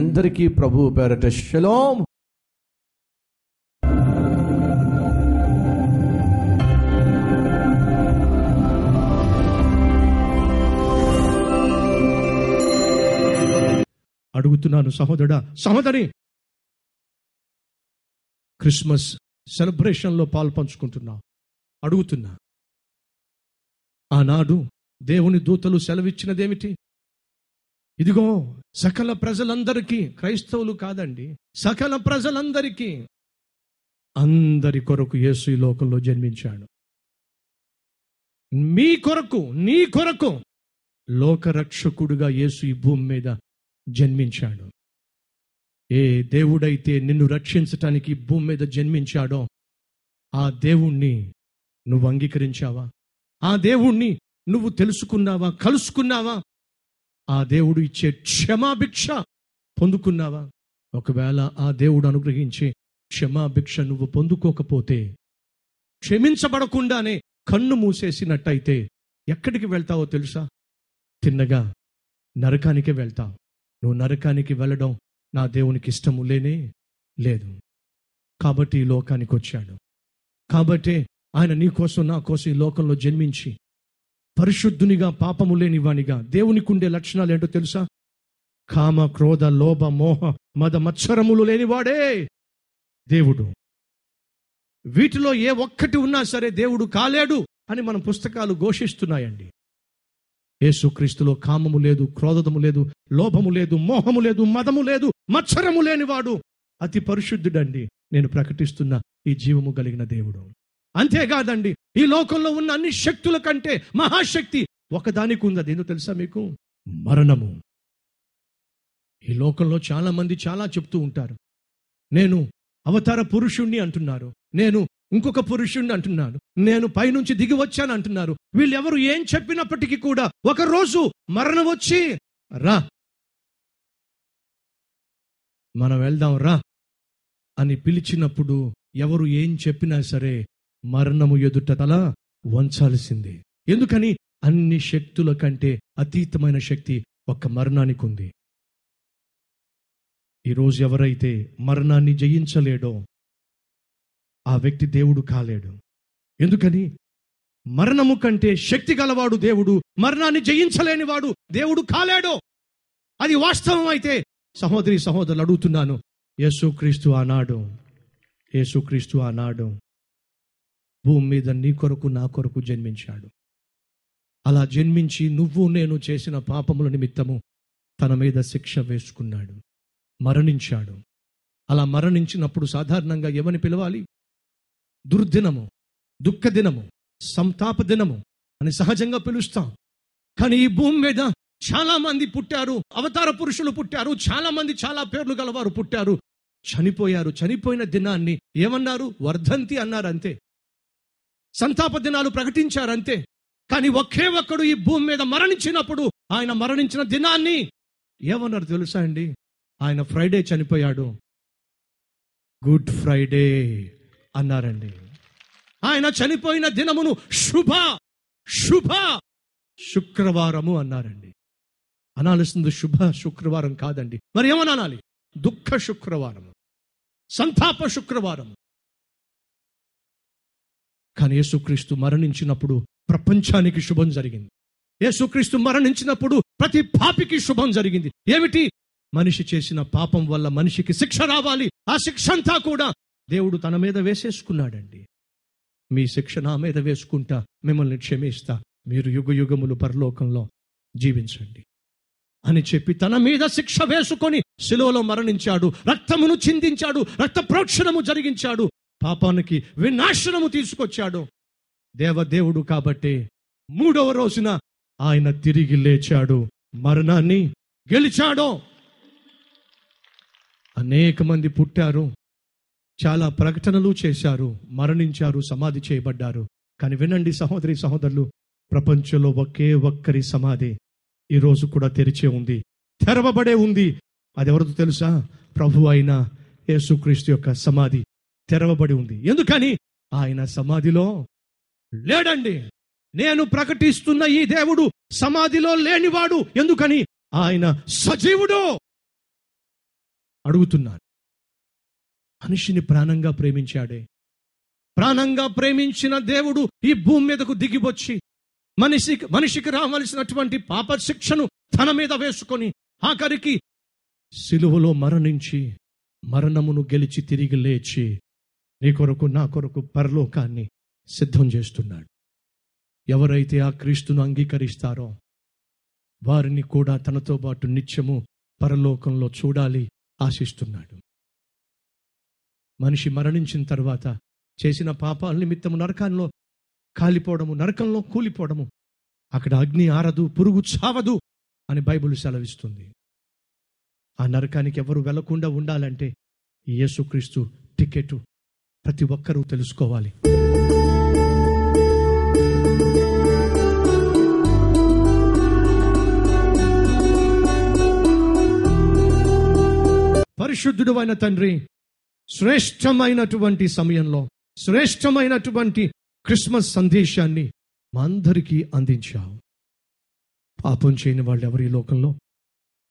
అందరికీ ప్రభు పేరట శలోం. అడుగుతున్నాను సహోదరుడా సహోదరి! క్రిస్మస్ సెలబ్రేషన్లో పాల్పంచుకుంటున్నా అడుగుతున్నా. ఆనాడు దేవుని దూతలు సెలవిచ్చినదేమిటి? ఇదిగో సకల ప్రజలందరికీ క్రైస్తవులు కాదండి సకల ప్రజలందరికీ అందరి కొరకు యేసు ఈ లోకంలో జన్మించాడు. మీ కొరకు నీ కొరకు లోకరక్షకుడుగా యేసు ఈ భూమి మీద జన్మించాడు. ఏ దేవుడైతే నిన్ను రక్షించటానికి భూమి మీద జన్మించాడో ఆ దేవుణ్ణి నువ్వు అంగీకరించావా? ఆ దేవుణ్ణి నువ్వు తెలుసుకున్నావా కలుసుకున్నావా? ఆ దేవుడు ఇచ్చే క్షమాభిక్ష పొందుకున్నావా? ఒకవేళ ఆ దేవుడు అనుగ్రహించే క్షమాభిక్ష నువ్వు పొందుకోకపోతే క్షమించబడకుండానే కన్ను మూసేసినట్టయితే ఎక్కడికి వెళ్తావో తెలుసా? తిన్నగా నరకానికే వెళ్తావు. నువ్వు నరకానికి వెళ్ళడం నా దేవునికి ఇష్టము లేనే లేదు. కాబట్టి ఈ లోకానికి వచ్చాడు కాబట్టే ఆయన నీ కోసం నా కోసం ఈ లోకంలో జన్మించి పరిశుద్ధునిగా పాపము లేనివానిగా దేవునికి ఉండే లక్షణాలు ఏంటో తెలుసా? కామ క్రోధ లోభ మోహ మద మత్సరములు లేనివాడే దేవుడు. వీటిలో ఏ ఒక్కటి ఉన్నా సరే దేవుడు కాలేడు అని మన పుస్తకాలు ఘోషిస్తున్నాయండి. యేసుక్రీస్తులో కామము లేదు క్రోధము లేదు లోభము లేదు మోహము లేదు మదము లేదు మత్సరము లేనివాడు అతి పరిశుద్ధుడండి. నేను ప్రకటిస్తున్న ఈ జీవము కలిగిన దేవుడు. అంతేకాదండి ఈ లోకంలో ఉన్న అన్ని శక్తుల కంటే మహాశక్తి ఒకదానికి ఉంది అదేందో తెలుసా మీకు? మరణము. ఈ లోకంలో చాలా మంది చాలా చెప్తూ ఉంటారు. నేను అవతార పురుషుణ్ణి అంటున్నారు. నేను ఇంకొక పురుషుణ్ణి అంటున్నాను. నేను పైనుంచి దిగి వచ్చాను అంటున్నారు. వీళ్ళెవరు ఏం చెప్పినప్పటికీ కూడా ఒక రోజు మరణం వచ్చి రా. మనం వెళ్దాం రా అని పిలిచినప్పుడు ఎవరు ఏం చెప్పినా సరే మరణము ఎదుట తల వంచాల్సిందే. ఎందుకని? అన్ని శక్తుల కంటే అతీతమైన శక్తి ఒక్క మరణానికి ఉంది ఈరోజు ఎవరైతే మరణాన్ని జయించలేడో ఆ వ్యక్తి దేవుడు కాలేడు. ఎందుకని? మరణము కంటే శక్తి గలవాడు దేవుడు మరణాన్ని జయించలేనివాడు దేవుడు కాలేడు. అది వాస్తవం అయితే సహోదరి సహోదరులు అడుగుతున్నాను. యేసుక్రీస్తు ఆనాడు యేసుక్రీస్తు ఆనాడు భూమి మీద నీ కొరకు నా కొరకు జన్మించాడు. అలా జన్మించి నువ్వు నేను చేసిన పాపముల నిమిత్తము తన మీద శిక్ష వేసుకున్నాడు. మరణించాడు. అలా మరణించినప్పుడు సాధారణంగా ఎవని పిలవాలి? దుర్దినము దుఃఖ దినము సంతాప దినము అని సహజంగా పిలుస్తాం. కానీ ఈ భూమి మీద చాలా మంది పుట్టారు అవతార పురుషులు పుట్టారు చాలా మంది చాలా పేర్లు గలవారు పుట్టారు. చనిపోయారు చనిపోయిన దినాన్ని ఏమన్నారు? వర్ధంతి అన్నారు అంతే. సంతాప దినాలు ప్రకటించారు అంతే కానీ ఒకే ఒక్కడు ఈ భూమి మీద మరణించినప్పుడు ఆయన మరణించిన దినాన్ని ఏమన్నారు తెలుసా అండి? ఆయన ఫ్రైడే చనిపోయాడు. గుడ్ ఫ్రైడే అన్నారండి. ఆయన చనిపోయిన దినమును శుభ శుభ శుక్రవారము అన్నారండి. అనాల్సింది శుభ శుక్రవారం కాదండి. మరి ఏమనాలి? దుఃఖ శుక్రవారము సంతాప శుక్రవారం కానీ యేసుక్రీస్తు మరణించినప్పుడు ప్రపంచానికి శుభం జరిగింది. యేసుక్రీస్తు మరణించినప్పుడు ప్రతి పాపికి శుభం జరిగింది. ఏమిటి? మనిషి చేసిన పాపం వల్ల మనిషికి శిక్ష రావాలి. ఆ శిక్ష అంతా కూడా దేవుడు తన మీద వేసేసుకున్నాడండి. మీ శిక్ష నా మీద వేసుకుంటా మిమ్మల్ని క్షమిస్తా. మీరు యుగ యుగములు పరలోకంలో జీవించండి అని చెప్పి తన మీద శిక్ష వేసుకొని శిలువలో మరణించాడు. రక్తమును చిందించాడు. రక్త ప్రోక్షణము జరిగించాడు. పాపానికి వినాశనము తీసుకొచ్చాడు. దేవదేవుడు కాబట్టి మూడవ రోజున ఆయన తిరిగి లేచాడు. మరణాన్ని గెలిచాడు. అనేక మంది పుట్టారు. చాలా ప్రకటనలు చేశారు. మరణించారు. సమాధి చేయబడ్డారు. కానీ వినండి సహోదరి సహోదరులు ప్రపంచంలో ఒకే ఒక్కరి సమాధి ఈ రోజు కూడా తెరిచే ఉంది. తెరవబడే ఉంది. అది ఎవరితో తెలుసా? ప్రభు అయిన యేసుక్రీస్తు యొక్క సమాధి. తెరవబడి ఉంది. ఎందుకని? ఆయన సమాధిలో లేడండి. నేను ప్రకటిస్తున్న ఈ దేవుడు సమాధిలో లేనివాడు. ఎందుకని? ఆయన సజీవుడు అడుగుతున్నాను మనిషిని ప్రాణంగా ప్రేమించాడే. ప్రాణంగా ప్రేమించిన దేవుడు ఈ భూమి మీదకు దిగివచ్చి మనిషికి మనిషికి రావలసినటువంటి పాప శిక్షను తన మీద వేసుకొని ఆఖరికి సిలువలో మరణించి మరణమును గెలిచి తిరిగి లేచి నీ కొరకు నా కొరకు పరలోకాన్ని సిద్ధం చేస్తున్నాడు. ఎవరైతే ఆ క్రీస్తును అంగీకరిస్తారో వారిని కూడా తనతో పాటు నిత్యము పరలోకంలో చూడాలి ఆశిస్తున్నాడు. మనిషి మరణించిన తర్వాత చేసిన పాపాల నిమిత్తము నరకంలో కాలిపోవడము నరకంలో కూలిపోవడము అక్కడ అగ్ని ఆరదు పురుగు చావదు అని బైబిల్ సెలవిస్తుంది. ఆ నరకానికి ఎవరు వెళ్ళకుండా ఉండాలంటే ఈ యేసుక్రీస్తు టికెట్ ప్రతి ఒక్కరూ తెలుసుకోవాలి. పరిశుద్ధుడు అయిన తండ్రి శ్రేష్టమైనటువంటి సమయంలో శ్రేష్టమైనటువంటి క్రిస్మస్ సందేశాన్ని మా అందరికీ అందించావు. పాపం చేయని వాళ్ళు ఎవరి ఈ లోకంలో?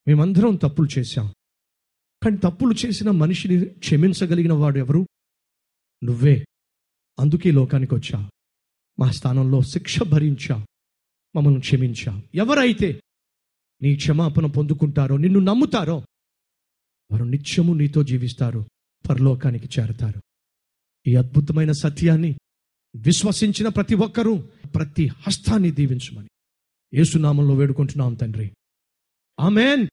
మేమందరం తప్పులు చేశాం. కానీ తప్పులు చేసిన మనిషిని క్షమించగలిగిన వాడు ఎవరు? నువ్వే. అందుకే లోకానికి వచ్చా మా స్థానంలో శిక్ష భరించా. మమ్మల్ని క్షమించా. ఎవరైతే నీ క్షమాపణ పొందుకుంటారో నిన్ను నమ్ముతారో వారు నిత్యము నీతో జీవిస్తారు పరలోకానికి చేరతారు. ఈ అద్భుతమైన సత్యాన్ని విశ్వసించిన ప్రతి ఒక్కరూ ప్రతి హస్తాన్ని దీవించమని. యేసునామంలో వేడుకుంటున్నాం తండ్రి. ఆమెన్.